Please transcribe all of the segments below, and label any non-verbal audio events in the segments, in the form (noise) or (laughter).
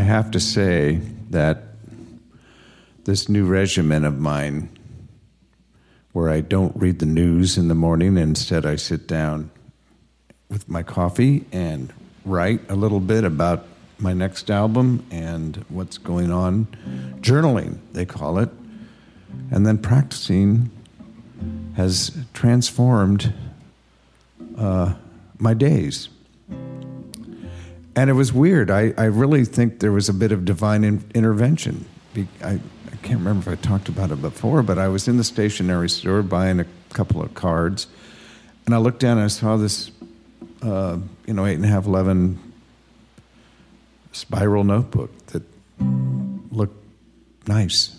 have to say that this new regimen of mine, where I don't read the news in the morning, instead I sit down with my coffee and write a little bit about my next album and what's going on. Journaling, they call it. And then practicing has transformed uh, my days. And it was weird. I, I really think there was a bit of divine in, intervention. I, I can't remember if I talked about it before, but I was in the stationery store buying a couple of cards, and I looked down and I saw this, uh, you know, eight and a half, eleven spiral notebook that looked nice.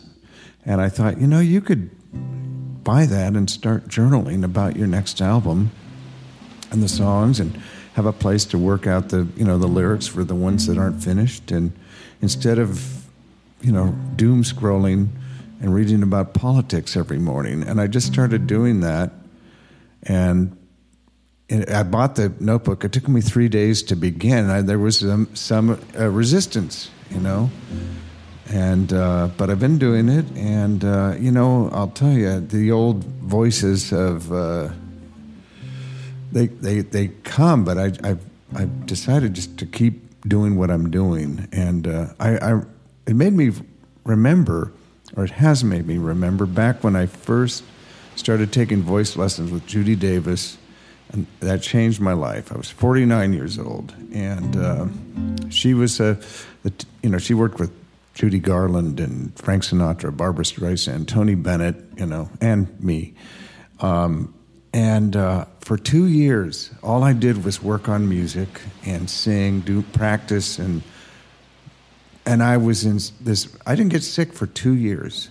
And I thought, you know, you could buy that and start journaling about your next album and the songs and have a place to work out the, you know, the lyrics for the ones that aren't finished and instead of, you know, doom scrolling and reading about politics every morning. And I just started doing that and I bought the notebook. It took me three days to begin. I, there was some, some uh, resistance, you know, and uh, but I've been doing it, and uh, you know, I'll tell you, the old voices of uh, they they they come, but I I've, I've decided just to keep doing what I'm doing, and uh, I, I it made me remember, or it has made me remember back when I first started taking voice lessons with Judy Davis and that changed my life. I was 49 years old, and uh, she was a, you know, she worked with Judy Garland and Frank Sinatra, Barbra Streisand, Tony Bennett, you know, and me. Um, and uh, for two years, all I did was work on music and sing, do practice, and and I was in this. I didn't get sick for two years.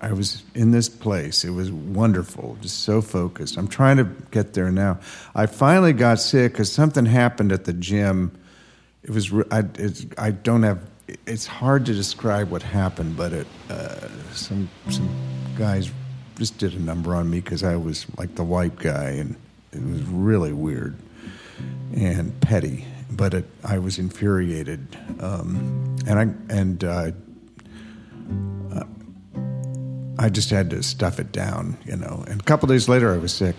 I was in this place. It was wonderful, just so focused. I'm trying to get there now. I finally got sick because something happened at the gym. It was I, I don't have. It's hard to describe what happened, but it uh, some some guys just did a number on me because I was like the white guy, and it was really weird and petty. But it, I was infuriated, um, and I and. Uh, I just had to stuff it down, you know. And a couple days later, I was sick,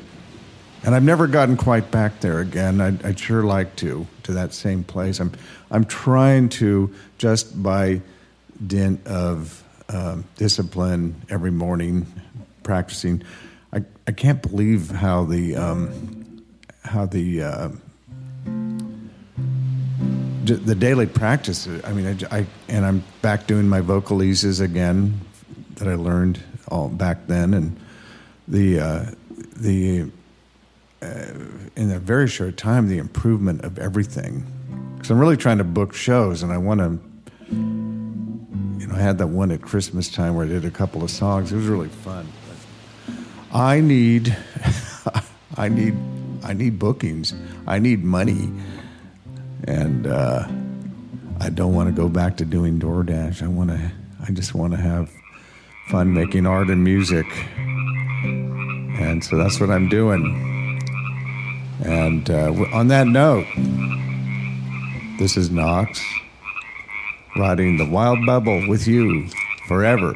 and I've never gotten quite back there again. I'd, I'd sure like to to that same place. I'm I'm trying to just by dint of um, discipline every morning, practicing. I I can't believe how the um, how the uh, the daily practice. I mean, I, I, and I'm back doing my vocalises again that I learned all back then, and the uh, the uh, in a very short time the improvement of everything. Because I'm really trying to book shows, and I want to. You know, I had that one at Christmas time where I did a couple of songs. It was really fun. I need, (laughs) I need, I need bookings. I need money, and uh, I don't want to go back to doing DoorDash. I want to. I just want to have fun making art and music. And so that's what I'm doing. And uh, on that note, this is Knox riding the wild bubble with you forever.